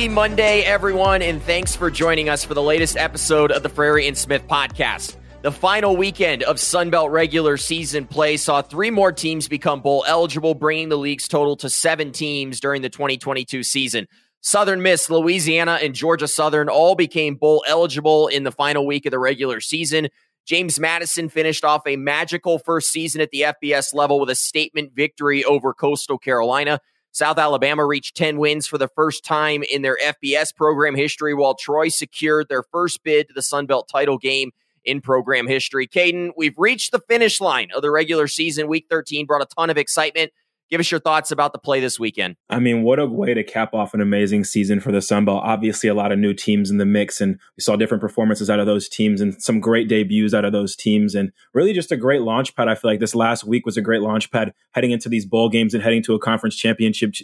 Happy Monday, everyone, and thanks for joining us for the latest episode of the Frary and Smith podcast. The final weekend of Sun Belt regular season play saw three more teams become bowl eligible, bringing the league's total to seven teams during the 2022 season. Southern Miss, Louisiana, and Georgia Southern all became bowl eligible in the final week of the regular season. James Madison finished off a magical first season at the FBS level with a statement victory over Coastal Carolina. South Alabama reached 10 wins for the first time in their FBS program history, while Troy secured their first bid to the Sun Belt title game in program history. Kaiden, we've reached the finish line of the regular season. Week 13 brought a ton of excitement. Give us your thoughts about the play this weekend. I mean, what a way to cap off an amazing season for the Sun Belt. Obviously, a lot of new teams in the mix, and we saw different performances out of those teams and some great debuts out of those teams, and really just a great launch pad. I feel like this last week was a great launch pad heading into these bowl games and heading to a conference championship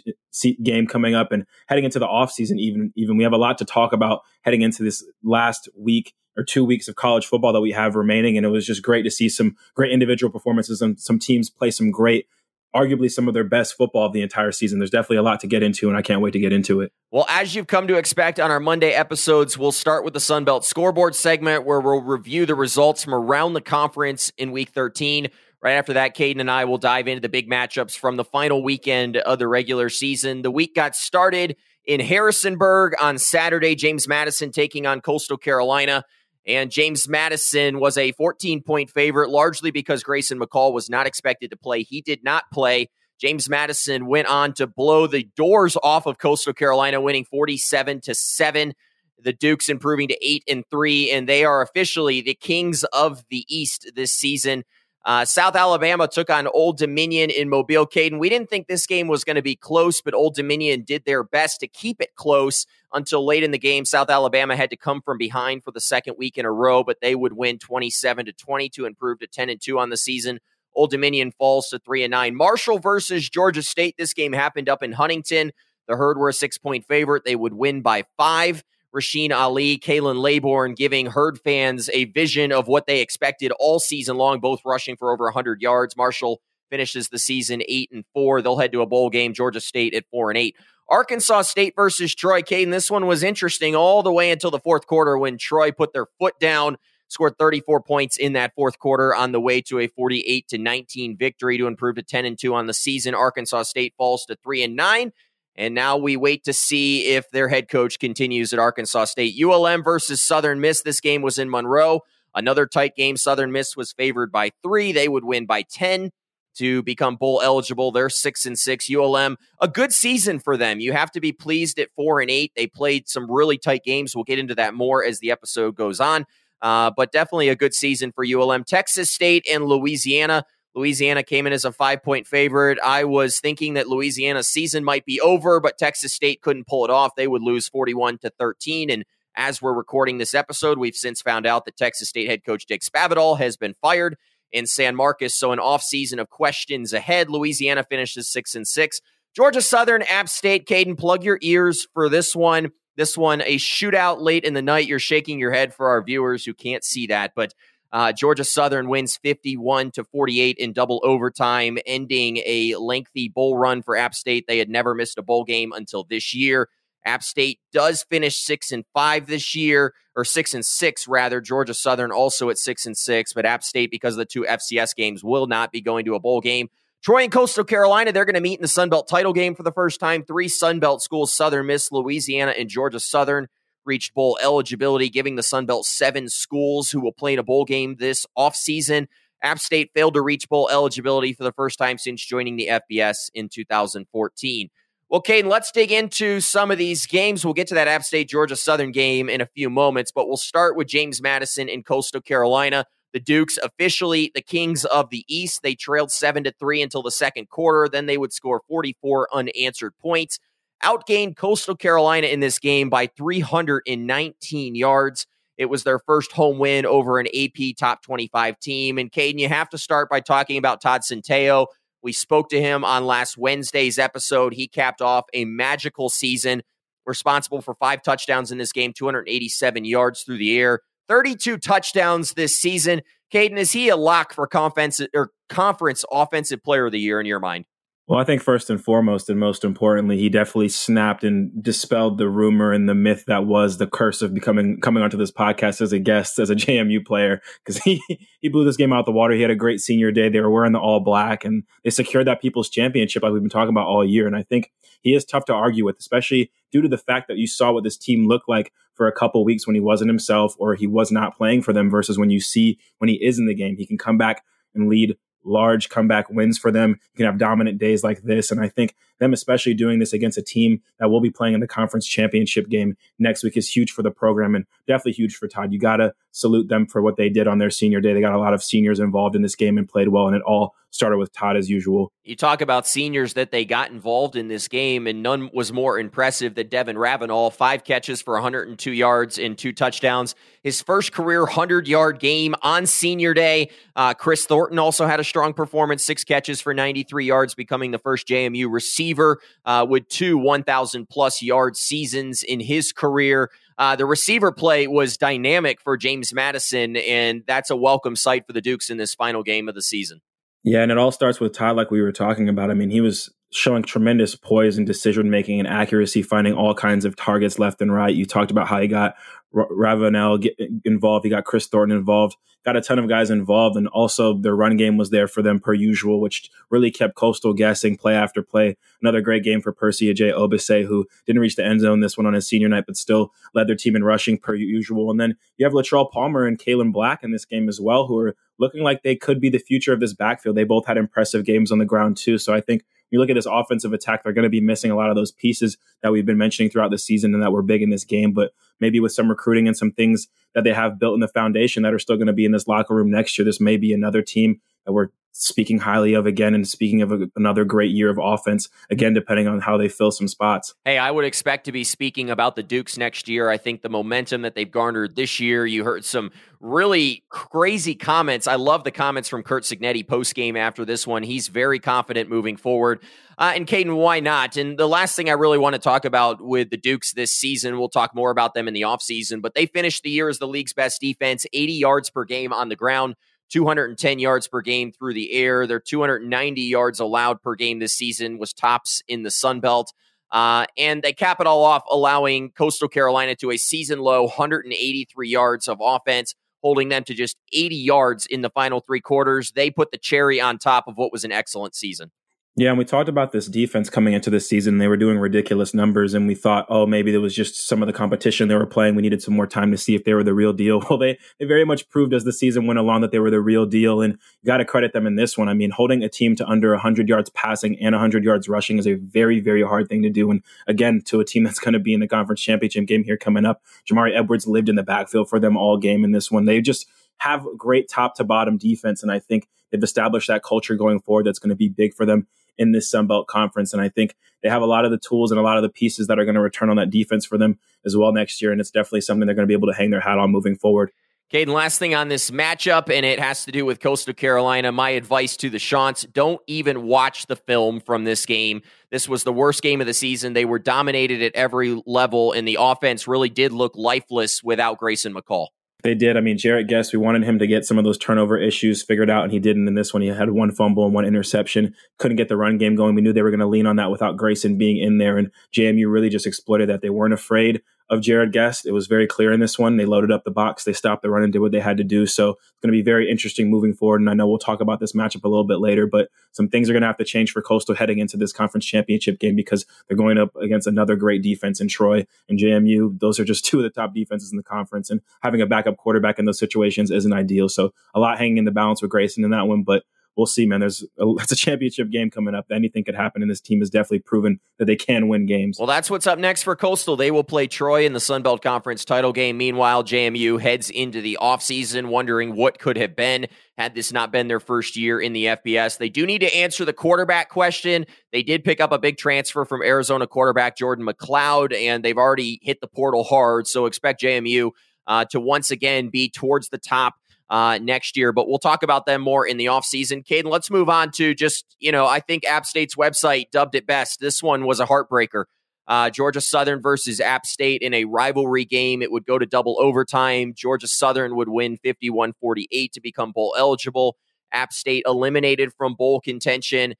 game coming up and heading into the offseason. Even, even we have a lot to talk about heading into this last week or two weeks of college football that we have remaining. And it was just great to see some great individual performances and some teams play some great arguably some of their best football of the entire season. There's definitely a lot to get into, and I can't wait to get into it. Well, as you've come to expect on our Monday episodes, we'll start with the Sun Belt scoreboard segment where we'll review the results from around the conference in week 13. Right after that, Kaiden and I will dive into the big matchups from the final weekend of the regular season. The week got started in Harrisonburg on Saturday. James Madison taking on Coastal Carolina. And James Madison was a 14 point favorite, largely because Grayson McCall was not expected to play. He did not play. James Madison went on to blow the doors off of Coastal Carolina, winning 47 to 7. The Dukes improving to 8 and 3, and they are officially the kings of the East this season. Uh, South Alabama took on Old Dominion in Mobile. Kaiden, we didn't think this game was going to be close, but Old Dominion did their best to keep it close until late in the game. South Alabama had to come from behind for the second week in a row, but they would win 27 to 20 to improve to 10 and 2 on the season. Old Dominion falls to 3 and 9. Marshall versus Georgia State. This game happened up in Huntington. The Herd were a six point favorite. They would win by five. Rasheen Ali, Khalan Laborn giving Herd fans a vision of what they expected all season long, both rushing for over 100 yards. Marshall finishes the season 8 and 4. They'll head to a bowl game, Georgia State at 4 and 8. Arkansas State versus Troy. Kaiden, this one was interesting all the way until the fourth quarter when Troy put their foot down, scored 34 points in that fourth quarter on the way to a 48 to 19 victory to improve to 10 and 2 on the season. Arkansas State falls to 3 and 9. And now we wait to see if their head coach continues at Arkansas State. ULM versus Southern Miss. This game was in Monroe. Another tight game. Southern Miss was favored by three. They would win by 10 to become bowl eligible. They're six and six. ULM, a good season for them. You have to be pleased at four and eight. They played some really tight games. We'll get into that more as the episode goes on. Uh, but definitely a good season for ULM. Texas State and Louisiana. Louisiana came in as a five point favorite. I was thinking that Louisiana's season might be over, but Texas State couldn't pull it off. They would lose 41 to 13. And as we're recording this episode, we've since found out that Texas State head coach Dick Spavital has been fired in San Marcos. So an offseason of questions ahead. Louisiana finishes six and six. Georgia Southern, App State, Kaiden, plug your ears for this one. This one, a shootout late in the night. You're shaking your head for our viewers who can't see that, but uh, Georgia Southern wins 51 to 48 in double overtime, ending a lengthy bowl run for App State. They had never missed a bowl game until this year. App State does finish six and five this year, or six and six rather. Georgia Southern also at six and six, but App State, because of the two FCS games, will not be going to a bowl game. Troy and Coastal Carolina, they're going to meet in the Sun Belt title game for the first time. Three Sun Belt schools, Southern Miss, Louisiana, and Georgia Southern reached bowl eligibility, giving the Sun Belt seven schools who will play in a bowl game this offseason. App State failed to reach bowl eligibility for the first time since joining the FBS in 2014. Well, Kaiden, let's dig into some of these games. We'll get to that App State Georgia Southern game in a few moments, but we'll start with James Madison in Coastal Carolina. The Dukes officially the kings of the East. They trailed 7 to 3 until the second quarter, then they would score 44 unanswered points outgained Coastal Carolina in this game by 319 yards. It was their first home win over an AP top 25 team. And Kaiden, you have to start by talking about Todd Centeio. We spoke to him on last Wednesday's episode. He capped off a magical season, responsible for five touchdowns in this game, 287 yards through the air, 32 touchdowns this season. Kaiden, is he a lock for conference or conference offensive player of the year in your mind? Well, I think first and foremost, and most importantly, he definitely snapped and dispelled the rumor and the myth that was the curse of becoming coming onto this podcast as a guest as a JMU player because he he blew this game out the water. He had a great senior day. They were wearing the all black and they secured that People's Championship like we've been talking about all year. And I think he is tough to argue with, especially due to the fact that you saw what this team looked like for a couple weeks when he wasn't himself or he was not playing for them versus when you see when he is in the game, he can come back and lead large comeback wins for them. You can have dominant days like this. And I think them especially doing this against a team that will be playing in the conference championship game next week is huge for the program and definitely huge for Todd. You got to salute them for what they did on their senior day. They got a lot of seniors involved in this game and played well, and it all started with Todd as usual. You talk about seniors that they got involved in this game, and none was more impressive than Devin Ravenel. Five catches for 102 yards and two touchdowns. His first career 100 yard game on senior day. Uh, Kris Thornton also had a strong performance, six catches for 93 yards, becoming the first JMU receiver uh, with two 1,000 plus yard seasons in his career. Uh, the receiver play was dynamic for James Madison, and that's a welcome sight for the Dukes in this final game of the season. Yeah, and it all starts with Todd, like we were talking about. I mean, he was showing tremendous poise and decision making and accuracy, finding all kinds of targets left and right. You talked about how he got Ravenel get involved. He got Kris Thornton involved. Got a ton of guys involved, and also their run game was there for them per usual, which really kept Coastal guessing play after play. Another great game for Percy Agyei-Obese, who didn't reach the end zone this one on his senior night, but still led their team in rushing per usual. And then you have Latrele Palmer and Kaelon Black in this game as well, who are looking like they could be the future of this backfield. They both had impressive games on the ground too. So I think you look at this offensive attack, they're going to be missing a lot of those pieces that we've been mentioning throughout the season and that were big in this game. But maybe with some recruiting and some things that they have built in the foundation that are still going to be in this locker room next year, this may be another team that we're speaking highly of again and speaking of a, another great year of offense again depending on how they fill some spots. Hey i would expect to be speaking about the dukes next year. I think the momentum that they've garnered this year you heard some really crazy comments. I love the comments from Curt Cignetti post game after this one. He's very confident moving forward. Uh, and Kaiden, why not? And the last thing I really want to talk about with the Dukes this season, we'll talk more about them in the offseason, but they finished the year as the league's best defense, 80 yards per game on the ground, 210 yards per game through the air. Their 290 yards allowed per game this season was tops in the Sun Belt. Uh, and they cap it all off, allowing Coastal Carolina to a season low 183 yards of offense, holding them to just 80 yards in the final three quarters. They put the cherry on top of what was an excellent season. Yeah, and we talked about this defense coming into this season. They were doing ridiculous numbers, and we thought, oh, maybe there was just some of the competition they were playing. We needed some more time to see if they were the real deal. Well, they, they very much proved as the season went along that they were the real deal, and you got to credit them in this one. I mean, holding a team to under 100 yards passing and 100 yards rushing is a very, very hard thing to do. And again, to a team that's going to be in the conference championship game here coming up, Jamari Edwards lived in the backfield for them all game in this one. They just have great top to bottom defense, and I think they've established that culture going forward that's going to be big for them in this Sun Belt Conference. And I think they have a lot of the tools and a lot of the pieces that are going to return on that defense for them as well next year. And it's definitely something they're going to be able to hang their hat on moving forward. Kaiden, last thing on this matchup, and it has to do with Coastal Carolina. My advice to the Chants don't even watch the film from this game. This was the worst game of the season. They were dominated at every level, and the offense really did look lifeless without Grayson McCall. They did. I mean, Jarrett Guest, we wanted him to get some of those turnover issues figured out, and he didn't in this one. He had one fumble and one interception. Couldn't get the run game going. We knew they were going to lean on that without Grayson being in there, and JMU really just exploited that. They weren't afraid of Jarrett Guest. It was very clear in this one. They loaded up the box, they stopped the run and did what they had to do. So it's going to be very interesting moving forward. And I know we'll talk about this matchup a little bit later, but some things are going to have to change for Coastal heading into this conference championship game because they're going up against another great defense in Troy and JMU. Those are just two of the top defenses in the conference. And having a backup quarterback in those situations isn't ideal. So a lot hanging in the balance with Grayson in that one, but we'll see, man. There's a, it's a championship game coming up. Anything could happen, and this team has definitely proven that they can win games. Well, that's what's up next for Coastal. They will play Troy in the Sun Belt Conference title game. Meanwhile, JMU heads into the offseason wondering what could have been had this not been their first year in the FBS. They do need to answer the quarterback question. They did pick up a big transfer from Arizona quarterback Jordan McCloud, and they've already hit the portal hard. So expect JMU uh, to once again be towards the top uh, next year. But we'll talk about them more in the offseason. Kaiden, let's move on to just, you know, I think App State's website dubbed it best. This one was a heartbreaker. Uh, Georgia Southern versus App State in a rivalry game. It would go to double overtime. Georgia Southern would win 51 48 to become bowl eligible. App State eliminated from bowl contention.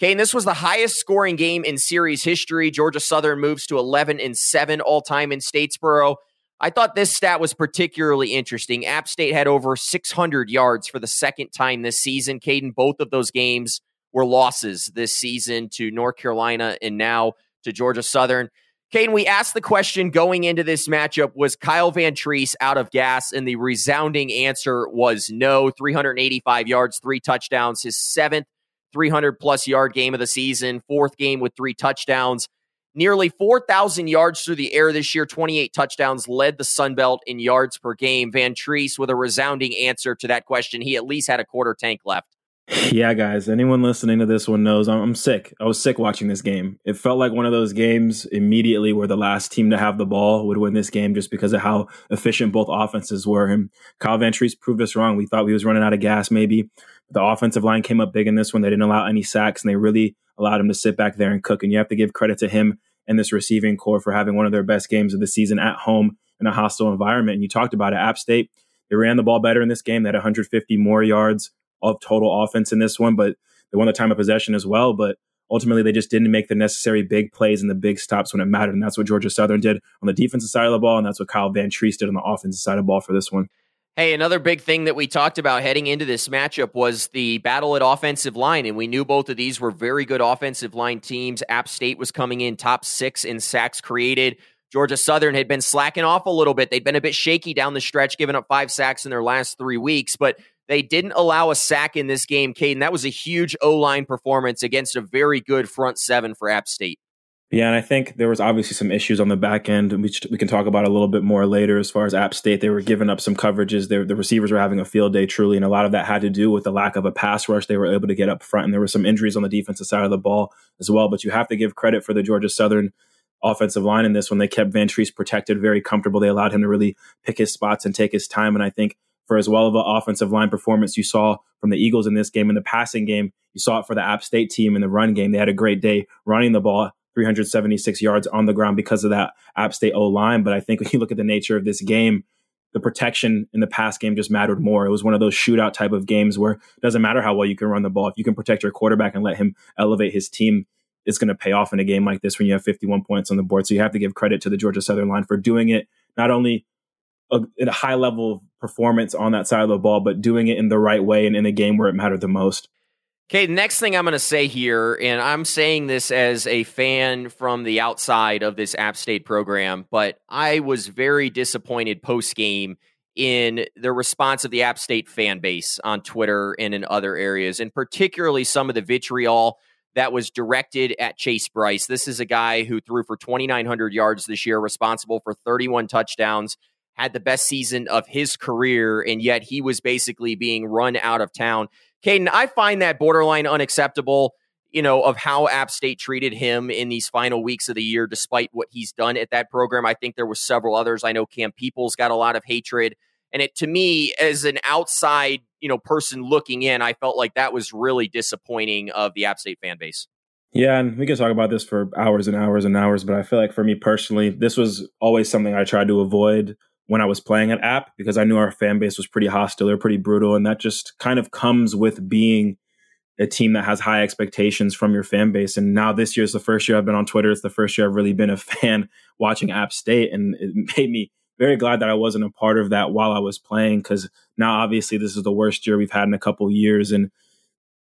And this was the highest scoring game in series history. Georgia Southern moves to 11 and 7 all time in Statesboro. I thought this stat was particularly interesting. App State had over 600 yards for the second time this season. Kaiden, both of those games were losses this season to North Carolina and now to Georgia Southern. Kaiden, we asked the question going into this matchup was Kyle Vantrease out of gas? And the resounding answer was no. 385 yards, three touchdowns, his seventh 300 plus yard game of the season, fourth game with three touchdowns. Nearly 4,000 yards through the air this year, 28 touchdowns, led the Sun Belt in yards per game. Vantrease with a resounding answer to that question. He at least had a quarter tank left. Yeah, guys, anyone listening to this one knows I'm, I'm, sick. I was sick watching this game. It felt like one of those games immediately where the last team to have the ball would win this game just because of how efficient both offenses were. And Kyle Vantrease proved us wrong. We thought we was running out of gas maybe. The offensive line came up big in this one. They didn't allow any sacks and they really allowed him to sit back there and cook. And you have to give credit to him and this receiving core for having one of their best games of the season at home in a hostile environment. And you talked about it, App State. They ran the ball better in this game. They had 150 more yards of total offense in this one, but they won the time of possession as well. But ultimately, they just didn't make the necessary big plays and the big stops when it mattered. And that's what Georgia Southern did on the defensive side of the ball. And that's what Kyle Vantrease did on the offensive side of the ball for this one. Hey, another big thing that we talked about heading into this matchup was the battle at offensive line. And we knew both of these were very good offensive line teams. App State was coming in top six in sacks created. Georgia Southern had been slacking off a little bit. They'd been a bit shaky down the stretch, giving up five sacks in their last three weeks. But they didn't allow a sack in this game, Kaiden. That was a huge O line performance against a very good front seven for App State. Yeah, and I think there was obviously some issues on the back end, which we can talk about a little bit more later. As far as App State, they were giving up some coverages. They, the receivers were having a field day, truly, and a lot of that had to do with the lack of a pass rush. They were able to get up front, and there were some injuries on the defensive side of the ball as well. But you have to give credit for the Georgia Southern offensive line in this one. They kept Vantrease protected, very comfortable. They allowed him to really pick his spots and take his time, and I think for as well of an offensive line performance you saw from the Eagles in this game. In the passing game, you saw it for the App State team in the run game. They had a great day running the ball, 376 yards on the ground because of that App State O line. But I think when you look at the nature of this game, the protection in the pass game just mattered more. It was one of those shootout type of games where it doesn't matter how well you can run the ball. If you can protect your quarterback and let him elevate his team, it's going to pay off in a game like this when you have 51 points on the board. So you have to give credit to the Georgia Southern line for doing it, not only a, a high level of performance on that side of the ball, but doing it in the right way and in a game where it mattered the most. Okay, the next thing I'm going to say here, and I'm saying this as a fan from the outside of this App State program, but I was very disappointed post game in the response of the App State fan base on Twitter and in other areas, and particularly some of the vitriol that was directed at Chase Brice. This is a guy who threw for 2,900 yards this year, responsible for 31 touchdowns had the best season of his career, and yet he was basically being run out of town. Kaiden, I find that borderline unacceptable, you know, of how App State treated him in these final weeks of the year, despite what he's done at that program. I think there was several others. I know Cam Peoples got a lot of hatred. And it to me, as an outside, you know, person looking in, I felt like that was really disappointing of the App State fan base. Yeah, and we can talk about this for hours and hours and hours, but I feel like for me personally, this was always something I tried to avoid when I was playing at app because I knew our fan base was pretty hostile, they're pretty brutal, and that just kind of comes with being a team that has high expectations from your fan base. And now this year is the first year I've been on Twitter. It's the first year I've really been a fan watching App State, and it made me very glad that I wasn't a part of that while I was playing because now obviously this is the worst year we've had in a couple years, and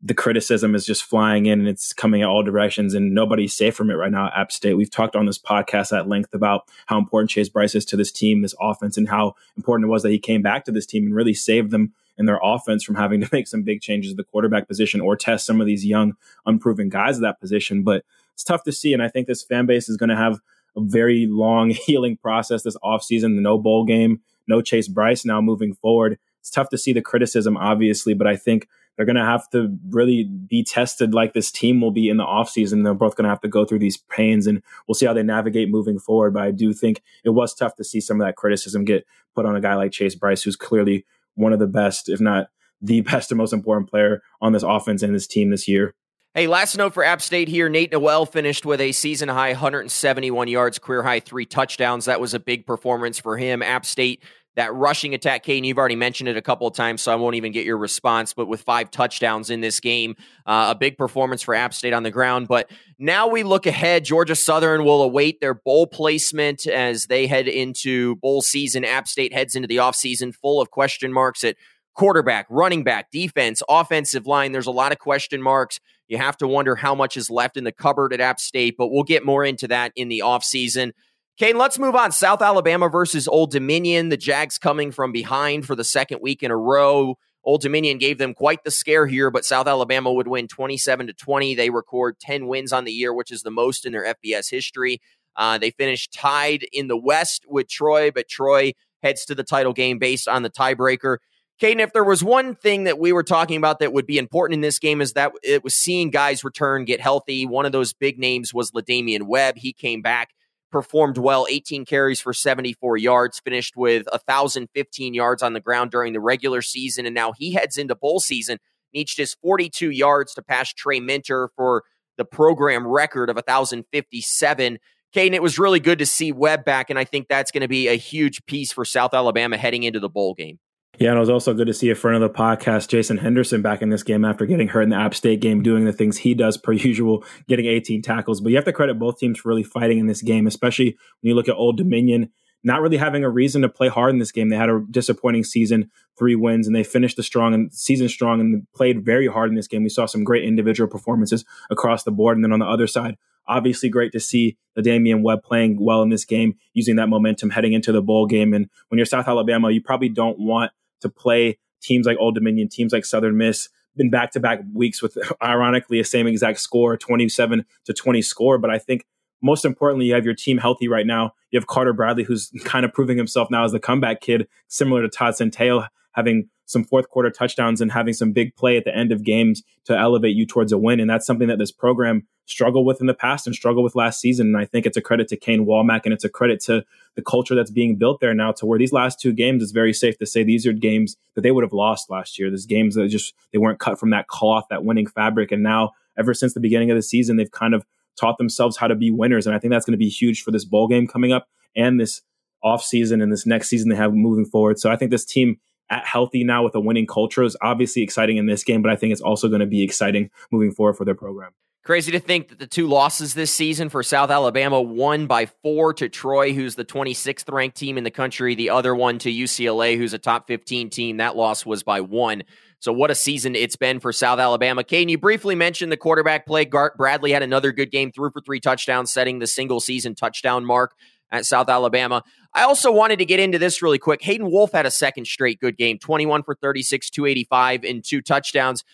the criticism is just flying in and it's coming at all directions and nobody's safe from it right now at App State. We've talked on this podcast at length about how important Chase Brice is to this team, this offense, and how important it was that he came back to this team and really saved them and their offense from having to make some big changes at the quarterback position or test some of these young, unproven guys at that position. But it's tough to see. And I think this fan base is going to have a very long healing process this offseason. The no bowl game, no Chase Brice now moving forward. It's tough to see the criticism, obviously, but I think they're going to have to really be tested like this team will be in the offseason. They're both going to have to go through these pains and we'll see how they navigate moving forward. But I do think it was tough to see some of that criticism get put on a guy like Chase Brice, who's clearly one of the best, if not the best and most important player on this offense and this team this year. Hey, last note for App State here. Nate Noel finished with a season high 171 yards, career high three touchdowns. That was a big performance for him. App State that rushing attack, Kane, you've already mentioned it a couple of times, so I won't even get your response. But with five touchdowns in this game, uh, a big performance for App State on the ground. But now we look ahead. Georgia Southern will await their bowl placement as they head into bowl season. App State heads into the offseason full of question marks at quarterback, running back, defense, offensive line. There's a lot of question marks. You have to wonder how much is left in the cupboard at App State, but we'll get more into that in the offseason. Kane, let's move on. South Alabama versus Old Dominion. The Jags coming from behind for the second week in a row. Old Dominion gave them quite the scare here, but South Alabama would win 27 to 20. They record 10 wins on the year, which is the most in their FBS history. Uh, they finished tied in the West with Troy, but Troy heads to the title game based on the tiebreaker. Kaiden, if there was one thing that we were talking about that would be important in this game is that it was seeing guys return, get healthy. One of those big names was La'Damian Webb. He came back performed well 18 carries for 74 yards, finished with 1,015 yards on the ground during the regular season. And now he heads into bowl season, needs just 42 yards to pass Trey Minter for the program record of 1,057. Kaiden, it was really good to see Webb back, and I think that's going to be a huge piece for South Alabama heading into the bowl game. Yeah, and it was also good to see a friend of the podcast, Jason Henderson, back in this game after getting hurt in the App State game, doing the things he does per usual, getting 18 tackles. But you have to credit both teams for really fighting in this game, especially when you look at Old Dominion not really having a reason to play hard in this game. They had a disappointing season, three wins, and they finished the strong and season strong and played very hard in this game. We saw some great individual performances across the board. And then on the other side, obviously great to see La'Damian Webb playing well in this game, using that momentum heading into the bowl game. And when you're South Alabama, you probably don't want to play teams like Old Dominion, teams like Southern Miss, been back to back weeks with ironically the same exact score, 27 to 20 score. But I think most importantly, you have your team healthy right now. You have Carter Bradley, who's kind of proving himself now as the comeback kid, similar to Todd Centeio, having some fourth quarter touchdowns and having some big play at the end of games to elevate you towards a win. And that's something that this program struggled with in the past and struggled with last season. And I think it's a credit to Kane Wommack and it's a credit to the culture that's being built there now to where these last two games is very safe to say these are games that they would have lost last year. These games that just they weren't cut from that cloth, that winning fabric. And now ever since the beginning of the season, they've kind of taught themselves how to be winners. And I think that's going to be huge for this bowl game coming up and this off season and this next season they have moving forward. So I think this team at healthy now with a winning culture is obviously exciting in this game, but I think it's also going to be exciting moving forward for their program. Crazy to think that the two losses this season for South Alabama, one by four to Troy, who's the 26th ranked team in the country, the other one to UCLA, who's a top 15 team. That loss was by one. So, what a season it's been for South Alabama. Kane, you briefly mentioned the quarterback play. Carter Bradley had another good game, threw for three touchdowns, setting the single season touchdown mark at South Alabama. I also wanted to get into this really quick. Hayden Wolff had a second straight good game 21 for 36, 285, and two touchdowns.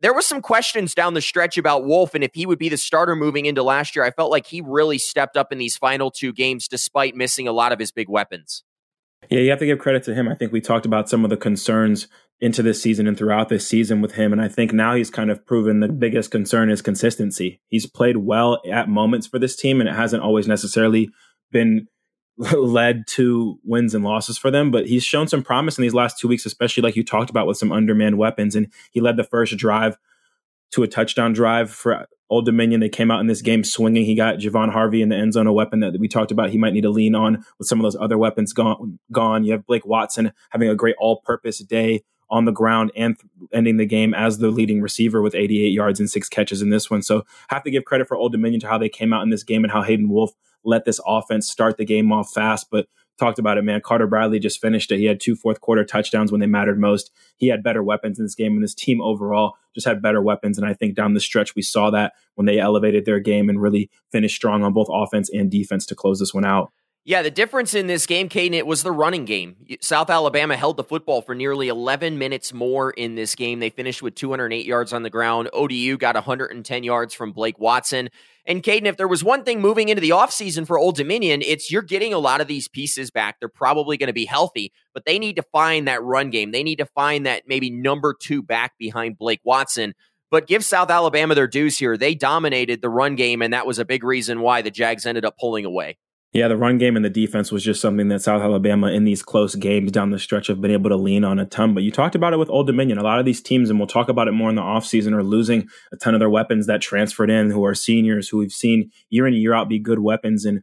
There was some questions down the stretch about Wolff and if he would be the starter moving into last year. I felt like he really stepped up in these final two games despite missing a lot of his big weapons. Yeah, you have to give credit to him. I think we talked about some of the concerns into this season and throughout this season with him. And I think now he's kind of proven the biggest concern is consistency. He's played well at moments for this team, and it hasn't always necessarily been led to wins and losses for them, but he's shown some promise in these last two weeks, especially like you talked about with some undermanned weapons. And he led the first drive to a touchdown drive for Old Dominion. They came out in this game swinging. He got Javon Harvey in the end zone, a weapon that we talked about he might need to lean on with some of those other weapons gone. Gone. You have Blake Watson having a great all-purpose day on the ground and ending the game as the leading receiver with 88 yards and six catches in this one. So have to give credit for Old Dominion to how they came out in this game and how Hayden Wolff let this offense start the game off fast. But talked about it, man. Carter Bradley just finished it. He had two fourth quarter touchdowns when they mattered most. He had better weapons in this game, and this team overall just had better weapons. And I think down the stretch, we saw that when they elevated their game and really finished strong on both offense and defense to close this one out. Yeah, the difference in this game, Kaiden, it was the running game. South Alabama held the football for nearly 11 minutes more in this game. They finished with 208 yards on the ground. ODU got 110 yards from Blake Watson. And Kaiden, if there was one thing moving into the offseason for Old Dominion, it's you're getting a lot of these pieces back. They're probably going to be healthy, but they need to find that run game. They need to find that maybe number two back behind Blake Watson. But give South Alabama their dues here. They dominated the run game, and that was a big reason why the Jags ended up pulling away. Yeah, the run game and the defense was just something that South Alabama in these close games down the stretch have been able to lean on a ton. But you talked about it with Old Dominion. A lot of these teams, and we'll talk about it more in the offseason, are losing a ton of their weapons that transferred in who are seniors, who we've seen year in and year out be good weapons and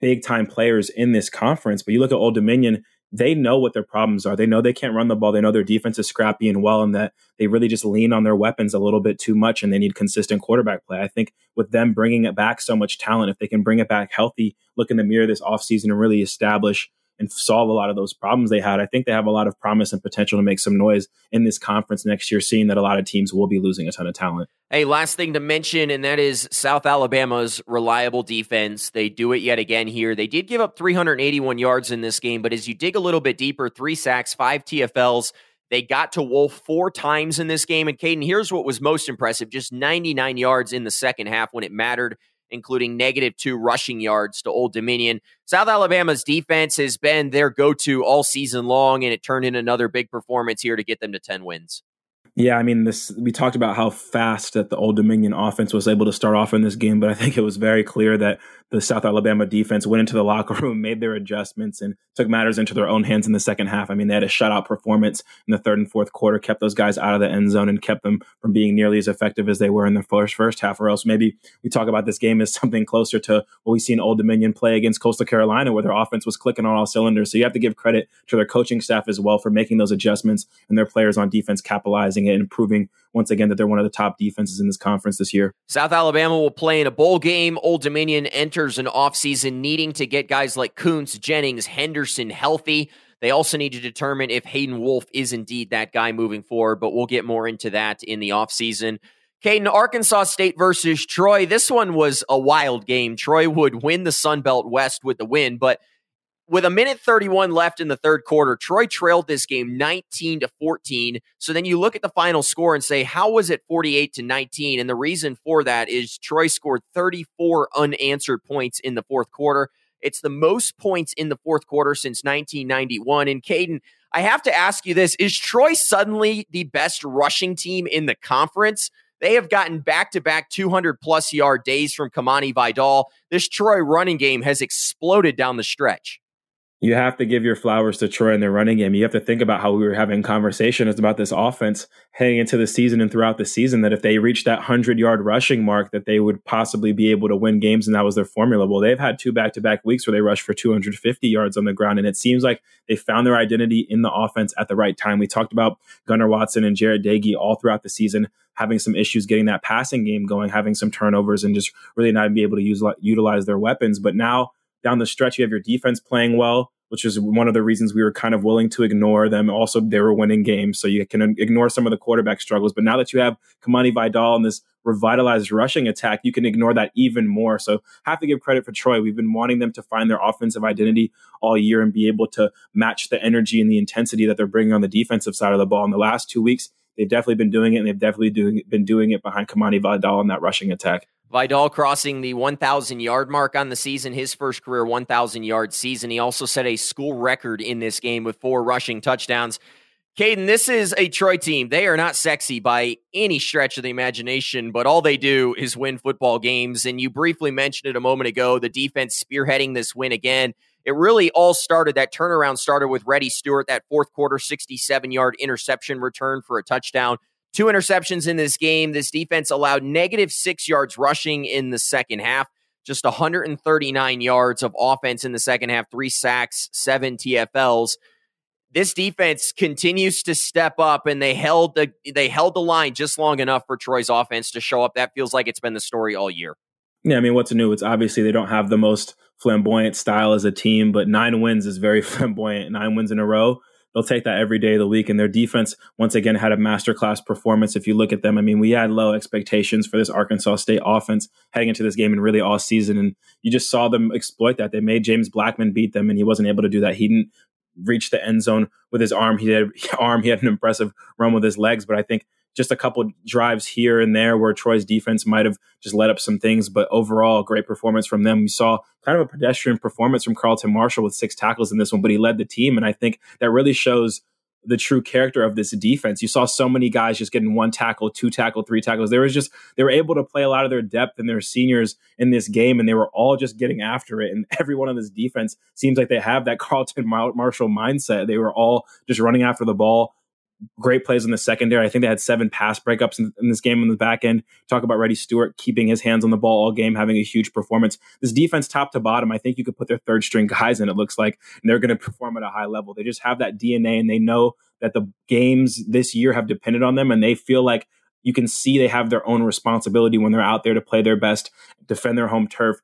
big time players in this conference. But you look at Old Dominion, they know what their problems are. They know they can't run the ball. They know their defense is scrappy and well, and that they really just lean on their weapons a little bit too much, and they need consistent quarterback play. I think with them bringing it back so much talent, if they can bring it back healthy, look in the mirror this offseason and really establish and solve a lot of those problems they had, I think they have a lot of promise and potential to make some noise in this conference next year, seeing that a lot of teams will be losing a ton of talent. Hey, last thing to mention, and that is South Alabama's reliable defense. They do it yet again here. They did give up 381 yards in this game, but as you dig a little bit deeper, three sacks, five TFLs. They got to Wolff four times in this game. And Kaiden, here's what was most impressive just 99 yards in the second half when it mattered including negative two rushing yards to Old Dominion. South Alabama's defense has been their go to all season long, and it turned in another big performance here to get them to 10 wins. Yeah, I mean, this we talked about how fast that the Old Dominion offense was able to start off in this game, but I think it was very clear that the South Alabama defense went into the locker room, made their adjustments, and took matters into their own hands in the second half. I mean, they had a shutout performance in the third and fourth quarter, kept those guys out of the end zone, and kept them from being nearly as effective as they were in the first first half. Or else, maybe we talk about this game as something closer to what we see in Old Dominion play against Coastal Carolina, where their offense was clicking on all cylinders. So you have to give credit to their coaching staff as well for making those adjustments and their players on defense capitalizing and improving once again that they're one of the top defenses in this conference this year. South Alabama will play in a bowl game. Old Dominion enters an offseason needing to get guys like Kuntz, Jennings, Henderson healthy. They also need to determine if Hayden Wolff is indeed that guy moving forward, but we'll get more into that in the offseason. Kaiden, Arkansas State versus Troy. This one was a wild game. Troy would win the Sun Belt West with the win, but with a minute 31 left in the third quarter, Troy trailed this game 19 to 14. So then you look at the final score and say, how was it 48 to 19? And the reason for that is Troy scored 34 unanswered points in the fourth quarter. It's the most points in the fourth quarter since 1991. And Kaiden, I have to ask you this Is Troy suddenly the best rushing team in the conference? They have gotten back to back 200 plus yard days from Kimani Vidal. This Troy running game has exploded down the stretch you have to give your flowers to Troy in their running game. You have to think about how we were having conversations about this offense heading into the season and throughout the season that if they reached that 100 yard rushing mark that they would possibly be able to win games and that was their formula. Well, they've had two back to back weeks where they rushed for 250 yards on the ground and it seems like they found their identity in the offense at the right time. We talked about Gunnar Watson and Jarrett Doege all throughout the season having some issues getting that passing game going, having some turnovers and just really not be able to use utilize their weapons. But now down the stretch, you have your defense playing well, which is one of the reasons we were kind of willing to ignore them. Also, they were winning games, so you can ignore some of the quarterback struggles. But now that you have Kimani Vidal and this revitalized rushing attack, you can ignore that even more. So, have to give credit for Troy. We've been wanting them to find their offensive identity all year and be able to match the energy and the intensity that they're bringing on the defensive side of the ball. In the last two weeks, they've definitely been doing it, and they've definitely doing, been doing it behind Kimani Vidal in that rushing attack. Vidal crossing the 1,000 yard mark on the season, his first career 1,000 yard season. He also set a school record in this game with four rushing touchdowns. Kaiden, this is a Troy team. They are not sexy by any stretch of the imagination, but all they do is win football games. And you briefly mentioned it a moment ago the defense spearheading this win again. It really all started, that turnaround started with Reddy Steward, that fourth quarter 67 yard interception return for a touchdown. Two interceptions in this game. This defense allowed negative six yards rushing in the second half, just 139 yards of offense in the second half, three sacks, seven TFLs. This defense continues to step up, and they held the they held the line just long enough for Troy's offense to show up. That feels like it's been the story all year. Yeah, I mean, what's new? It's obviously they don't have the most flamboyant style as a team, but nine wins is very flamboyant. Nine wins in a row they'll take that every day of the week. And their defense, once again, had a masterclass performance. If you look at them, I mean, we had low expectations for this Arkansas State offense heading into this game and really all season. And you just saw them exploit that. They made James Blackman beat them, and he wasn't able to do that. He didn't reach the end zone with his arm. He had arm. He had an impressive run with his legs, but I think just a couple drives here and there where Troy's defense might have just let up some things, but overall, great performance from them. We saw kind of a pedestrian performance from Carlton Martial with six tackles in this one, but he led the team. And I think that really shows the true character of this defense. You saw so many guys just getting one tackle, two tackle, three tackles. There was just they were able to play a lot of their depth and their seniors in this game, and they were all just getting after it. And everyone on this defense seems like they have that Carlton Martial mindset. They were all just running after the ball great plays in the secondary. I think they had seven pass breakups in, in, this game on the back end. Talk about Reddy Steward keeping his hands on the ball all game, having a huge performance. This defense, top to bottom, I think you could put their third string guys in. It looks like, and they're going to perform at a high level. They just have that DNA, and they know that the games this year have depended on them, and they feel like you can see they have their own responsibility when they're out there to play their best, defend their home turf,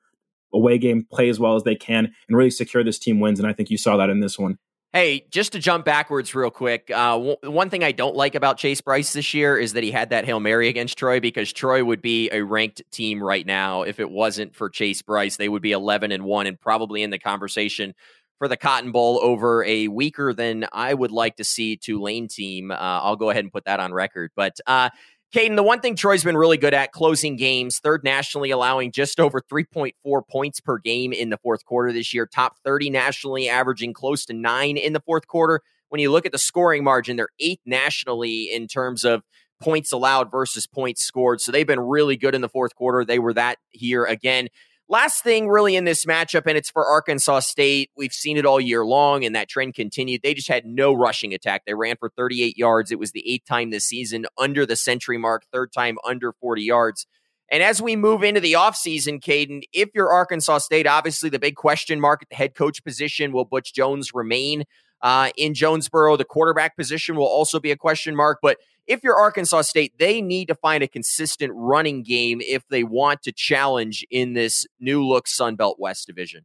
away game, play as well as they can, and really secure this team wins. And I think you saw that in this one. Hey, just to jump backwards real quick, uh, w- one thing I don't like about Chase Brice this year is that he had that Hail Mary against Troy because Troy would be a ranked team right now if it wasn't for Chase Brice. They would be 11 and 1 and probably in the conversation for the Cotton Bowl over a weaker than I would like to see Tulane team. Uh, I'll go ahead and put that on record. But uh, Kaiden, the one thing Troy's been really good at closing games, third nationally, allowing just over 3.4 points per game in the fourth quarter this year, top 30 nationally, averaging close to nine in the fourth quarter. When you look at the scoring margin, they're eighth nationally in terms of points allowed versus points scored. So they've been really good in the fourth quarter. They were that here again. Last thing, really, in this matchup, and it's for Arkansas State. We've seen it all year long, and that trend continued. They just had no rushing attack. They ran for 38 yards. It was the eighth time this season under the century mark, third time under 40 yards. And as we move into the offseason, Kaiden, if you're Arkansas State, obviously the big question mark at the head coach position will Butch Jones remain uh, in Jonesboro? The quarterback position will also be a question mark. But if you're Arkansas State, they need to find a consistent running game if they want to challenge in this new look Sun Belt West division.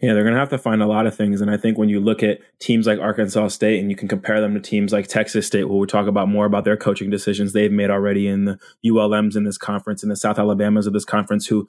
Yeah, they're going to have to find a lot of things. And I think when you look at teams like Arkansas State and you can compare them to teams like Texas State, where we talk about more about their coaching decisions they've made already in the ULMs in this conference and the South Alabamas of this conference, who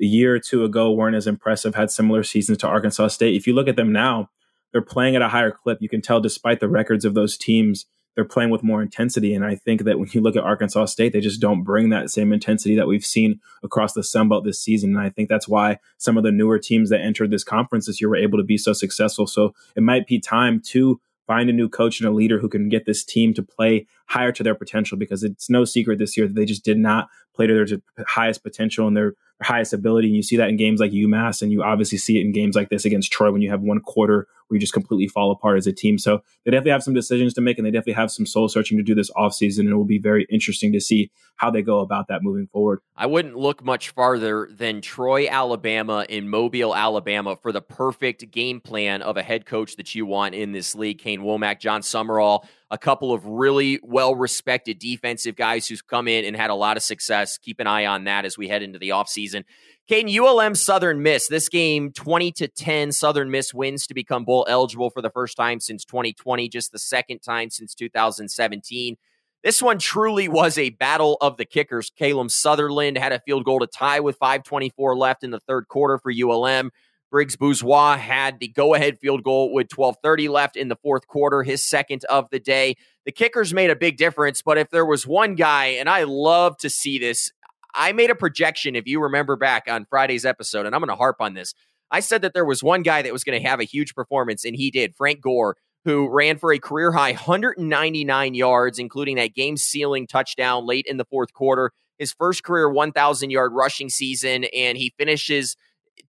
a year or two ago weren't as impressive, had similar seasons to Arkansas State. If you look at them now, they're playing at a higher clip. You can tell despite the records of those teams, they're playing with more intensity. And I think that when you look at Arkansas State, they just don't bring that same intensity that we've seen across the Sun Belt this season. And I think that's why some of the newer teams that entered this conference this year were able to be so successful. So it might be time to find a new coach and a leader who can get this team to play higher to their potential because it's no secret this year that they just did not play to their highest potential and their highest ability. And you see that in games like UMass, and you obviously see it in games like this against Troy when you have one quarter where you just completely fall apart as a team. So they definitely have some decisions to make, and they definitely have some soul searching to do this offseason. And it will be very interesting to see how they go about that moving forward. I wouldn't look much farther than Troy, Alabama, in Mobile, Alabama, for the perfect game plan of a head coach that you want in this league. Kane Wommack, Jon Sumrall a couple of really well respected defensive guys who's come in and had a lot of success. Keep an eye on that as we head into the offseason. Kaiden, ULM Southern Miss. This game, 20 to 10, Southern Miss wins to become bowl eligible for the first time since 2020, just the second time since 2017. This one truly was a battle of the kickers. Caleb Sutherland had a field goal to tie with 524 left in the third quarter for ULM. Briggs Bourgeois had the go ahead field goal with 12:30 left in the fourth quarter, his second of the day. The kickers made a big difference, but if there was one guy, and I love to see this, I made a projection, if you remember back on Friday's episode, and I'm going to harp on this. I said that there was one guy that was going to have a huge performance, and he did. Frank Gore, who ran for a career high 199 yards, including that game sealing touchdown late in the fourth quarter. His first career 1,000 yard rushing season, and he finishes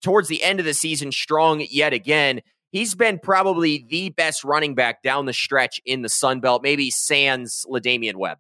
towards the end of the season strong yet again. He's been probably the best running back down the stretch in the Sun Belt, maybe sans LaDamian Webb.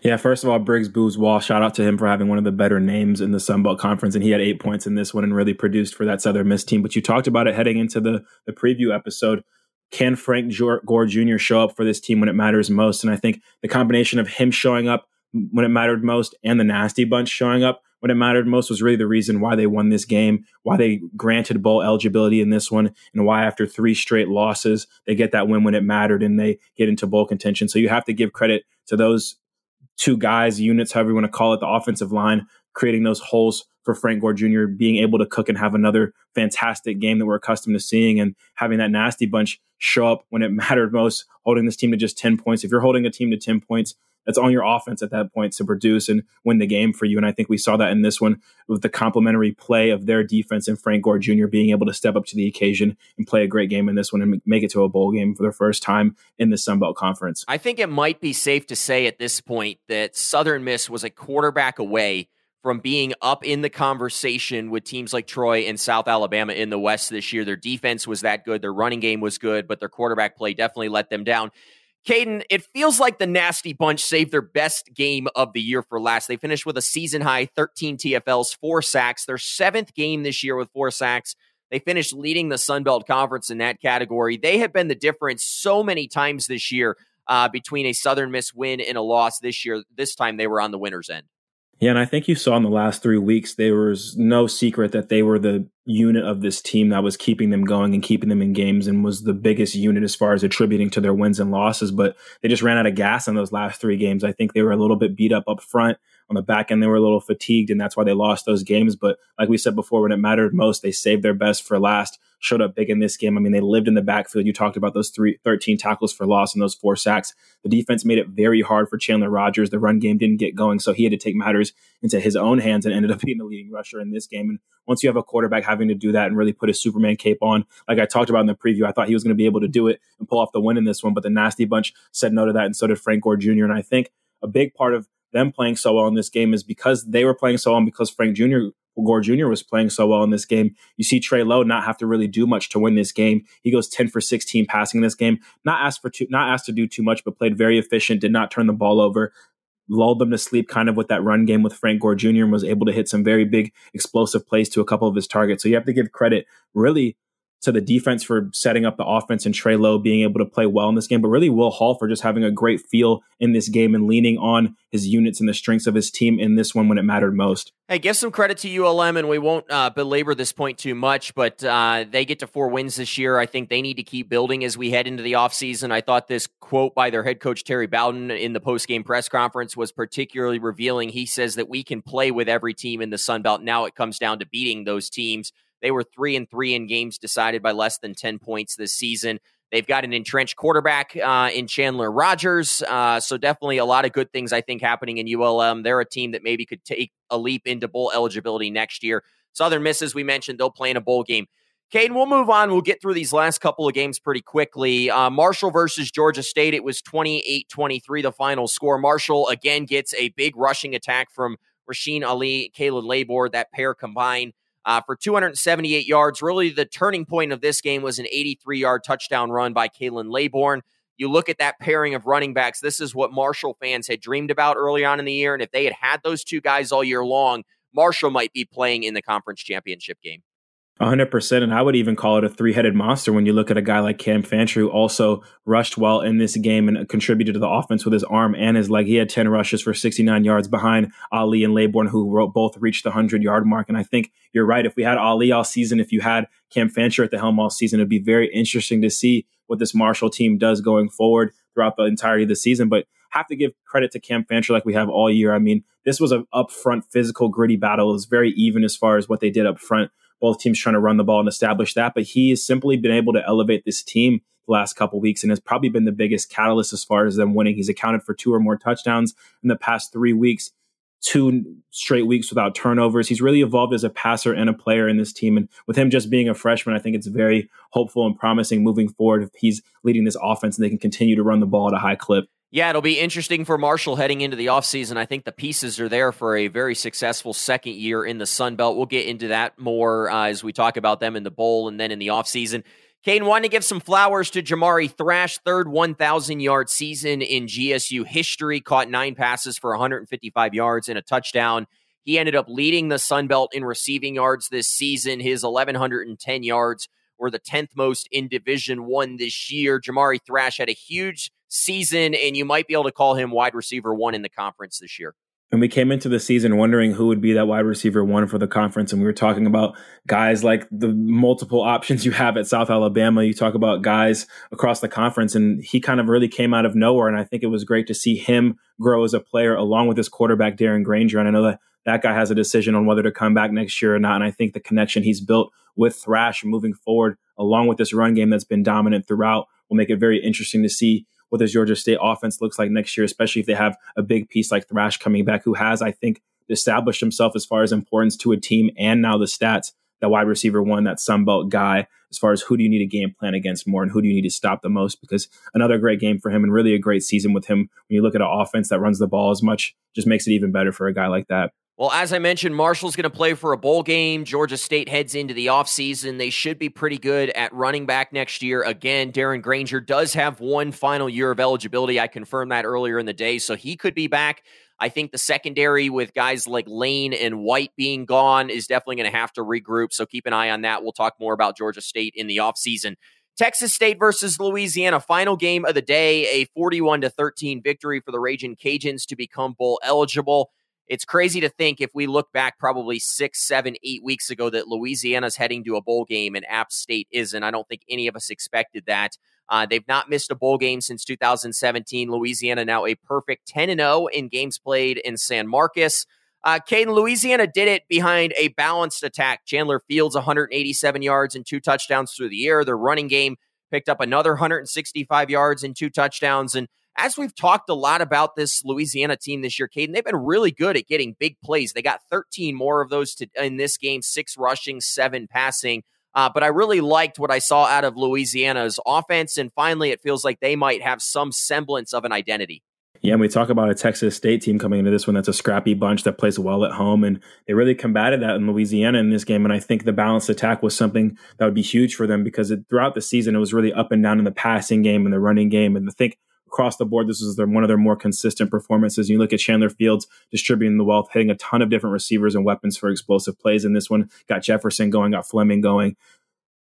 Yeah, first of all, Briggs Bourgeois, shout out to him for having one of the better names in the Sun Belt Conference. And he had eight points in this one and really produced for that Southern Miss team. But you talked about it heading into the, the preview episode. Can Frank Gore Jr. show up for this team when it matters most? And I think the combination of him showing up when it mattered most and the nasty bunch showing up when it mattered most was really the reason why they won this game, why they granted bowl eligibility in this one, and why after three straight losses, they get that win when it mattered and they get into bowl contention. So you have to give credit to those two guys, units, however you want to call it, the offensive line, creating those holes for Frank Gore Jr., being able to cook and have another fantastic game that we're accustomed to seeing, and having that nasty bunch show up when it mattered most, holding this team to just 10 points. If you're holding a team to 10 points, that's on your offense at that point to produce and win the game for you. And I think we saw that in this one with the complementary play of their defense and Frank Gore Jr. being able to step up to the occasion and play a great game in this one and make it to a bowl game for the first time in the Sun Belt Conference. I think it might be safe to say at this point that Southern Miss was a quarterback away from being up in the conversation with teams like Troy and South Alabama in the West this year. Their defense was that good, their running game was good, but their quarterback play definitely let them down. Kaiden, it feels like the Nasty Bunch saved their best game of the year for last. They finished with a season high 13 TFLs, four sacks, their seventh game this year with four sacks. They finished leading the Sun Belt Conference in that category. They have been the difference so many times this year uh, between a Southern Miss win and a loss this year. This time they were on the winner's end. Yeah, and I think you saw in the last three weeks, there was no secret that they were the unit of this team that was keeping them going and keeping them in games and was the biggest unit as far as attributing to their wins and losses. But they just ran out of gas in those last three games. I think they were a little bit beat up up front on the back end, they were a little fatigued, and that's why they lost those games. But like we said before, when it mattered most, they saved their best for last, showed up big in this game. I mean, they lived in the backfield. You talked about those three, 13 tackles for loss and those four sacks. The defense made it very hard for Chandler Rogers. The run game didn't get going, so he had to take matters into his own hands and ended up being the leading rusher in this game. And once you have a quarterback having to do that and really put his Superman cape on, like I talked about in the preview, I thought he was going to be able to do it and pull off the win in this one. But the nasty bunch said no to that, and so did Frank Gore Jr. And I think a big part of them playing so well in this game is because they were playing so well and because Frank Jr. Gore Jr. was playing so well in this game. You see Trey Lowe not have to really do much to win this game. He goes 10 for 16 passing in this game. Not asked for too, not asked to do too much, but played very efficient, did not turn the ball over, lulled them to sleep kind of with that run game with Frank Gore Jr. and was able to hit some very big explosive plays to a couple of his targets. So you have to give credit really to the defense for setting up the offense and Trey Lowe being able to play well in this game, but really Will Hall for just having a great feel in this game and leaning on his units and the strengths of his team in this one when it mattered most. Hey, give some credit to ULM, and we won't uh, belabor this point too much, but uh, they get to four wins this year. I think they need to keep building as we head into the offseason. I thought this quote by their head coach, Terry Bowden, in the post-game press conference was particularly revealing. He says that we can play with every team in the Sun Belt. Now it comes down to beating those teams – they were three and three in games decided by less than 10 points this season. They've got an entrenched quarterback uh, in Chandler Rogers. Uh, so, definitely a lot of good things, I think, happening in ULM. They're a team that maybe could take a leap into bowl eligibility next year. Southern Miss, as we mentioned, they'll play in a bowl game. Kaiden, we'll move on. We'll get through these last couple of games pretty quickly. Uh, Marshall versus Georgia State, it was 28 23, the final score. Marshall again gets a big rushing attack from Rasheen Ali, Khalan Laborn. That pair combined uh, for 278 yards. Really, the turning point of this game was an 83 yard touchdown run by Khalan Laborn. You look at that pairing of running backs. This is what Marshall fans had dreamed about early on in the year. And if they had had those two guys all year long, Marshall might be playing in the conference championship game. 100%. And I would even call it a three headed monster when you look at a guy like Cam Fancher, who also rushed well in this game and contributed to the offense with his arm and his leg. He had 10 rushes for 69 yards behind Ali and Laborn, who both reached the 100 yard mark. And I think you're right. If we had Ali all season, if you had Cam Fancher at the helm all season, it'd be very interesting to see what this Marshall team does going forward throughout the entirety of the season. But have to give credit to Cam Fancher like we have all year. I mean, this was an upfront physical, gritty battle. It was very even as far as what they did up front both teams trying to run the ball and establish that. But he has simply been able to elevate this team the last couple weeks and has probably been the biggest catalyst as far as them winning. He's accounted for two or more touchdowns in the past three weeks, two straight weeks without turnovers. He's really evolved as a passer and a player in this team. And with him just being a freshman, I think it's very hopeful and promising moving forward if he's leading this offense and they can continue to run the ball at a high clip. Yeah, it'll be interesting for Marshall heading into the offseason. I think the pieces are there for a very successful second year in the Sun Belt. We'll get into that more uh, as we talk about them in the bowl and then in the offseason. Kane wanted to give some flowers to Jamari Thrash, third 1,000 yard season in GSU history, caught nine passes for 155 yards and a touchdown. He ended up leading the Sun Belt in receiving yards this season. His 1,110 yards were the 10th most in Division One this year. Jamari Thrash had a huge season, and you might be able to call him wide receiver one in the conference this year. And we came into the season wondering who would be that wide receiver one for the conference. And we were talking about guys like the multiple options you have at South Alabama. You talk about guys across the conference, and he kind of really came out of nowhere. And I think it was great to see him grow as a player along with his quarterback, Darren Grainger. And I know that that guy has a decision on whether to come back next year or not. And I think the connection he's built with Thrash moving forward, along with this run game that's been dominant throughout, will make it very interesting to see what this Georgia State offense looks like next year, especially if they have a big piece like Thrash coming back, who has, I think, established himself as far as importance to a team and now the stats that wide receiver one, that Sun Belt guy, as far as who do you need a game plan against more and who do you need to stop the most? Because another great game for him and really a great season with him. When you look at an offense that runs the ball as much, just makes it even better for a guy like that. Well, as I mentioned, Marshall's going to play for a bowl game. Georgia State heads into the offseason. They should be pretty good at running back next year. Again, Darren Grainger does have one final year of eligibility. I confirmed that earlier in the day, so he could be back. I think the secondary with guys like Lane and White being gone is definitely going to have to regroup. So keep an eye on that. We'll talk more about Georgia State in the offseason. Texas State versus Louisiana, final game of the day, a 41 to 13 victory for the Raging Cajuns to become bowl eligible. It's crazy to think if we look back probably six, seven, eight weeks ago that Louisiana's heading to a bowl game and App State isn't. I don't think any of us expected that. Uh, they've not missed a bowl game since 2017. Louisiana now a perfect 10 and 0 in games played in San Marcos. Uh, Kaiden, Louisiana did it behind a balanced attack. Chandler Fields, 187 yards and two touchdowns through the air. Their running game picked up another 165 yards and two touchdowns. And as we've talked a lot about this Louisiana team this year, Kaiden, they've been really good at getting big plays. They got 13 more of those to, in this game, six rushing, seven passing. Uh, but I really liked what I saw out of Louisiana's offense. And finally, it feels like they might have some semblance of an identity. Yeah, and we talk about a Texas State team coming into this one that's a scrappy bunch that plays well at home. And they really combated that in Louisiana in this game. And I think the balanced attack was something that would be huge for them because it, throughout the season, it was really up and down in the passing game and the running game. And I think across the board, this was their, one of their more consistent performances. You look at Chandler Fields distributing the wealth, hitting a ton of different receivers and weapons for explosive plays. And this one, got Jefferson going, got Fleming going,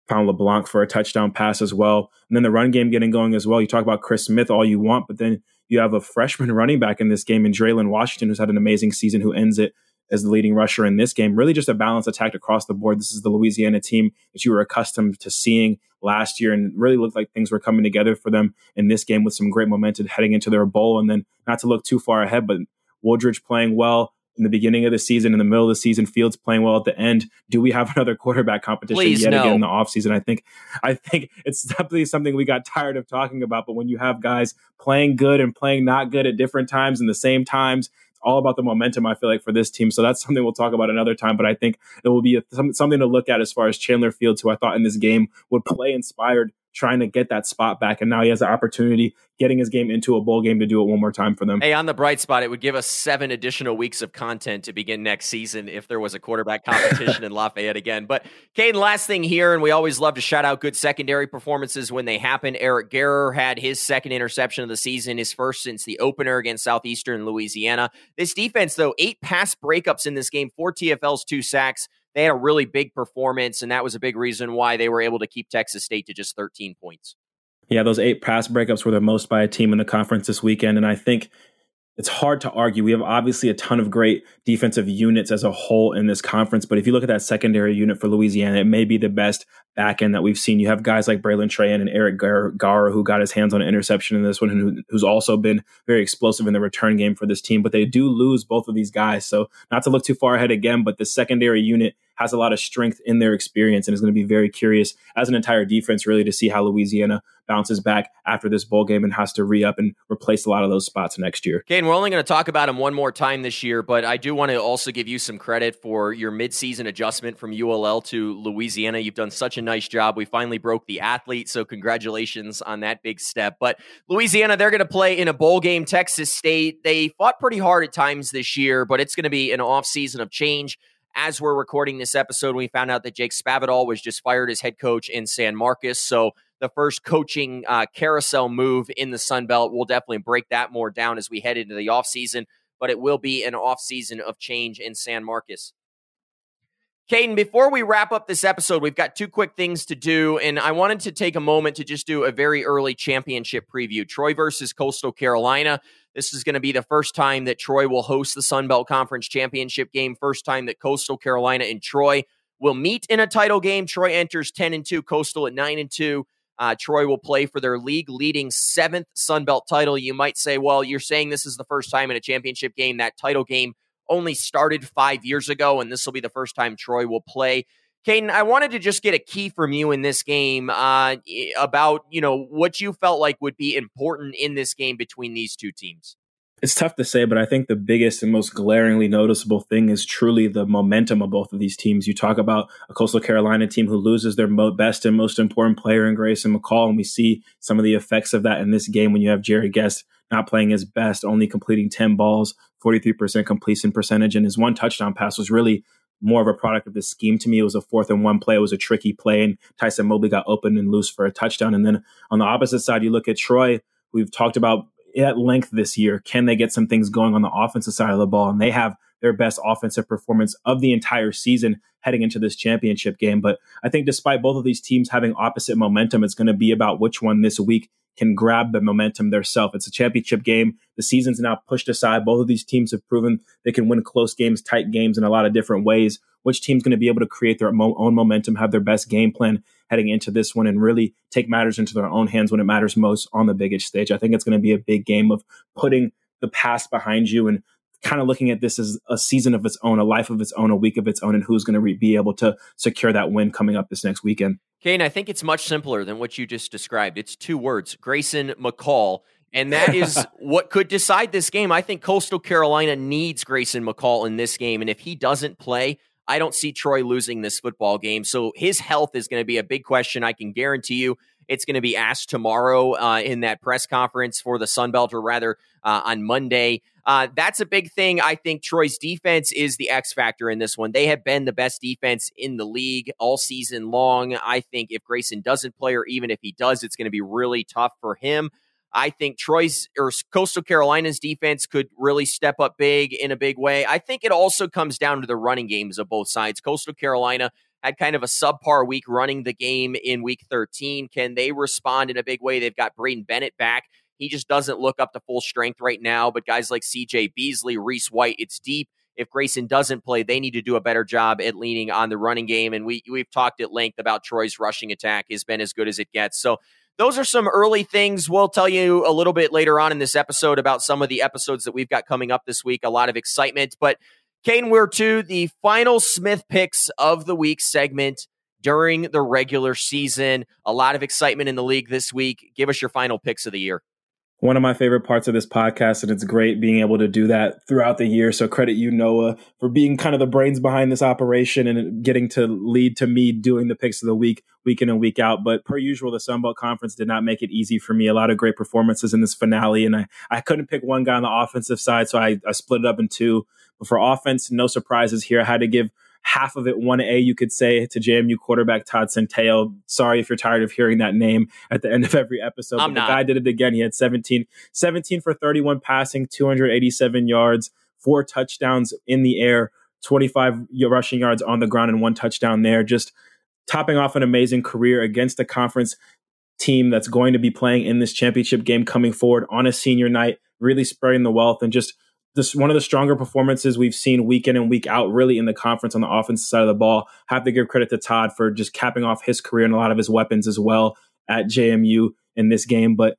found LeBlanc for a touchdown pass as well. And then the run game getting going as well. You talk about Chris Smith all you want, but then you have a freshman running back in this game in Draylen Washington, who's had an amazing season, who ends it as the leading rusher in this game. Really just a balanced attack across the board. This is the Louisiana team that you were accustomed to seeing last year and really looked like things were coming together for them in this game with some great momentum heading into their bowl. And then not to look too far ahead, but Wooldridge playing well in the beginning of the season, in the middle of the season, Fields playing well at the end. Do we have another quarterback competition Please, yet no. again in the offseason? I think I think it's definitely something we got tired of talking about. But when you have guys playing good and playing not good at different times and the same times, all about the momentum, I feel like, for this team. So that's something we'll talk about another time. But I think it will be a, something to look at as far as Chandler Fields, who I thought in this game would play inspired, trying to get that spot back. And now he has the opportunity getting his game into a bowl game to do it one more time for them. Hey, on the bright spot, it would give us seven additional weeks of content to begin next season if there was a quarterback competition in Lafayette again. But Kaiden, last thing here, and we always love to shout out good secondary performances when they happen. Eric Garror had his second interception of the season, his first since the opener against Southeastern Louisiana. This defense, though, eight pass breakups in this game, four TFLs, two sacks. They had a really big performance, and that was a big reason why they were able to keep Texas State to just 13 points. Yeah, those eight pass breakups were the most by a team in the conference this weekend. And I think it's hard to argue. We have obviously a ton of great defensive units as a whole in this conference, but if you look at that secondary unit for Louisiana, it may be the best back end that we've seen. You have guys like Braylon Trahan and Eric Garror who got his hands on an interception in this one, and who, who's also been very explosive in the return game for this team. But they do lose both of these guys, so not to look too far ahead again, but the secondary unit has a lot of strength in their experience and is going to be very curious as an entire defense, really, to see how Louisiana bounces back after this bowl game and has to re up and replace a lot of those spots next year. Okay, and we're only going to talk about him one more time this year, but I do want to also give you some credit for your midseason adjustment from ULL to Louisiana. You've done such a nice job. We finally broke the athlete, so congratulations on that big step. But Louisiana, they're going to play in a bowl game. Texas State, they fought pretty hard at times this year, but it's going to be an off season of change as we're recording this episode, we found out that Jake Spavital was just fired as head coach in San Marcos. So the first coaching uh, carousel move in the Sun Belt. We'll definitely break that more down as we head into the offseason, but it will be an offseason of change in San Marcos. Kaiden, before we wrap up this episode, we've got two quick things to do, and I wanted to take a moment to just do a very early championship preview. Troy versus Coastal Carolina. This is going to be the first time that Troy will host the Sun Belt Conference Championship game. First time that Coastal Carolina and Troy will meet in a title game. Troy enters 10 and 2, Coastal at 9 and 2. Uh, Troy will play for their league leading seventh Sun Belt title. You might say, well, you're saying this is the first time in a championship game. That title game only started five years ago, and this will be the first time Troy will play. Kaiden, I wanted to just get a key from you in this game uh, about you know what you felt like would be important in this game between these two teams. It's tough to say, but I think the biggest and most glaringly noticeable thing is truly the momentum of both of these teams. You talk about a Coastal Carolina team who loses their best and most important player in Grayson McCall, and we see some of the effects of that in this game when you have Jarrett Guest not playing his best, only completing 10 balls 43% completion percentage. And his one touchdown pass was really more of a product of the scheme to me. It was a fourth and one play. It was a tricky play, and Tyson Mobley got open and loose for a touchdown. And then on the opposite side, you look at Troy. We've talked about at length this year. Can they get some things going on the offensive side of the ball? And they have their best offensive performance of the entire season heading into this championship game. But I think despite both of these teams having opposite momentum, it's going to be about which one this week can grab the momentum themselves. It's a championship game. The season's now pushed aside. Both of these teams have proven they can win close games, tight games in a lot of different ways. Which team's going to be able to create their own momentum, have their best game plan heading into this one, and really take matters into their own hands when it matters most on the biggest stage? I think it's going to be a big game of putting the past behind you and kind of looking at this as a season of its own, a life of its own, a week of its own, and who's going to re- be able to secure that win coming up this next weekend. Kane, I think it's much simpler than what you just described. It's two words Grayson McCall. And that is what could decide this game. I think Coastal Carolina needs Grayson McCall in this game. And if he doesn't play, I don't see Troy losing this football game. So his health is going to be a big question. I can guarantee you it's going to be asked tomorrow uh, in that press conference for the Sun Belt, or rather uh, on Monday. Uh, that's a big thing. I think Troy's defense is the X factor in this one. They have been the best defense in the league all season long. I think if Grayson doesn't play, or even if he does, it's going to be really tough for him. I think Troy's or Coastal Carolina's defense could really step up big in a big way. I think it also comes down to the running games of both sides. Coastal Carolina had kind of a subpar week running the game in week 13. Can they respond in a big way? They've got Braydon Bennett back. He just doesn't look up to full strength right now. But guys like CJ Beasley, Reese White, it's deep. If Grayson doesn't play, they need to do a better job at leaning on the running game. And we we've talked at length about Troy's rushing attack has been as good as it gets. So those are some early things. We'll tell you a little bit later on in this episode about some of the episodes that we've got coming up this week. A lot of excitement. But Kane, we're to the final Smith picks of the week segment during the regular season. A lot of excitement in the league this week. Give us your final picks of the year one of my favorite parts of this podcast, and it's great being able to do that throughout the year. So credit you, Noah, for being kind of the brains behind this operation and getting to lead to me doing the picks of the week, week in and week out. But per usual, the Sun Belt Conference did not make it easy for me. A lot of great performances in this finale, and I, I couldn't pick one guy on the offensive side, so I, I split it up in two. But for offense, no surprises here. I had to give half of it 1A, you could say, to JMU quarterback Todd Centeio. Sorry if you're tired of hearing that name at the end of every episode. I'm but not. the guy did it again. He had 17, 17 for 31 passing, 287 yards, four touchdowns in the air, 25 rushing yards on the ground, and one touchdown there. Just topping off an amazing career against a conference team that's going to be playing in this championship game coming forward on a senior night, really spreading the wealth and just this one of the stronger performances we've seen week in and week out, really in the conference on the offensive side of the ball. Have to give credit to Todd for just capping off his career and a lot of his weapons as well at JMU in this game. But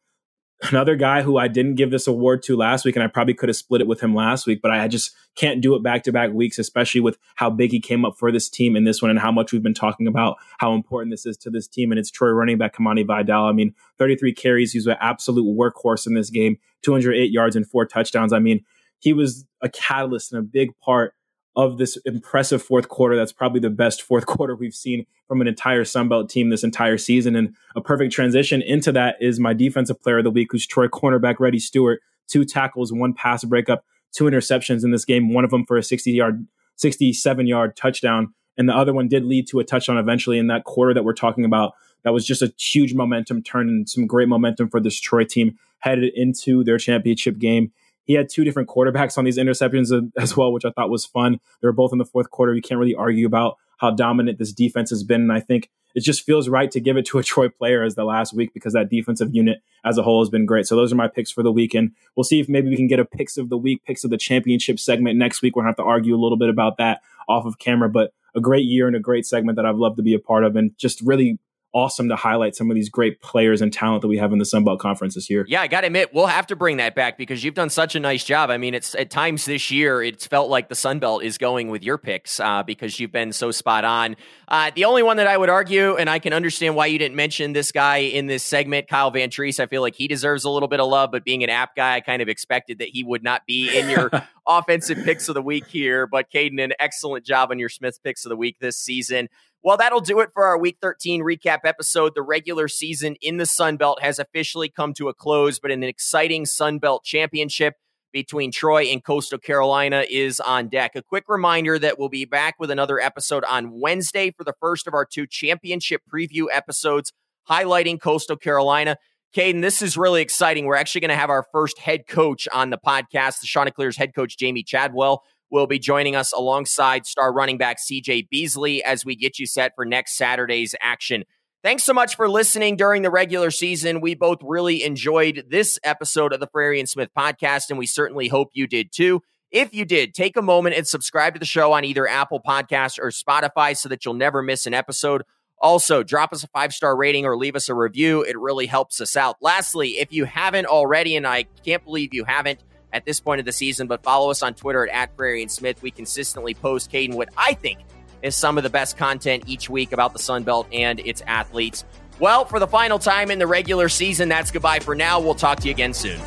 another guy who I didn't give this award to last week, and I probably could have split it with him last week, but I just can't do it back to back weeks, especially with how big he came up for this team in this one and how much we've been talking about how important this is to this team. And it's Troy running back Kimani Vidal. I mean, 33 carries. He's an absolute workhorse in this game, 208 yards and four touchdowns. I mean, he was a catalyst and a big part of this impressive fourth quarter. That's probably the best fourth quarter we've seen from an entire Sun Belt team this entire season. And a perfect transition into that is my defensive player of the week, who's Troy cornerback Reddy Steward. Two tackles, one pass breakup, two interceptions in this game. One of them for a 60 yard, 67 yard touchdown. And the other one did lead to a touchdown eventually in that quarter that we're talking about. That was just a huge momentum turn and some great momentum for this Troy team headed into their championship game. He had two different quarterbacks on these interceptions as well, which I thought was fun. They were both in the fourth quarter. You can't really argue about how dominant this defense has been. And I think it just feels right to give it to a Troy player as the last week because that defensive unit as a whole has been great. So those are my picks for the weekend. We'll see if maybe we can get a picks of the week, picks of the championship segment next week. We're going to have to argue a little bit about that off of camera, but a great year and a great segment that I've loved to be a part of and just really awesome to highlight some of these great players and talent that we have in the Sun Belt Conference this year. Yeah, I got to admit, we'll have to bring that back because you've done such a nice job. I mean, it's at times this year, it's felt like the Sun Belt is going with your picks uh, because you've been so spot on. Uh, the only one that I would argue, and I can understand why you didn't mention this guy in this segment, Kyle Vantrease, I feel like he deserves a little bit of love, but being an app guy, I kind of expected that he would not be in your offensive picks of the week here. But Kaiden, an excellent job on your Smith picks of the week this season. Well, that'll do it for our Week 13 recap episode. The regular season in the Sun Belt has officially come to a close, but an exciting Sun Belt championship between Troy and Coastal Carolina is on deck. A quick reminder that we'll be back with another episode on Wednesday for the first of our two championship preview episodes highlighting Coastal Carolina. Kaiden, this is really exciting. We're actually going to have our first head coach on the podcast. The Chanticleers head coach, Jamie Chadwell, will be joining us alongside star running back CJ Beasley as we get you set for next Saturday's action. Thanks so much for listening during the regular season. We both really enjoyed this episode of the Frary and Smith podcast, and we certainly hope you did too. If you did, take a moment and subscribe to the show on either Apple Podcasts or Spotify so that you'll never miss an episode. Also, drop us a five star rating or leave us a review. It really helps us out. Lastly, if you haven't already, and I can't believe you haven't at this point of the season, but follow us on Twitter at, at Frary and Smith. We consistently post Kaiden what I think is some of the best content each week about the Sun Belt and its athletes. Well, for the final time in the regular season, that's goodbye for now. We'll talk to you again soon.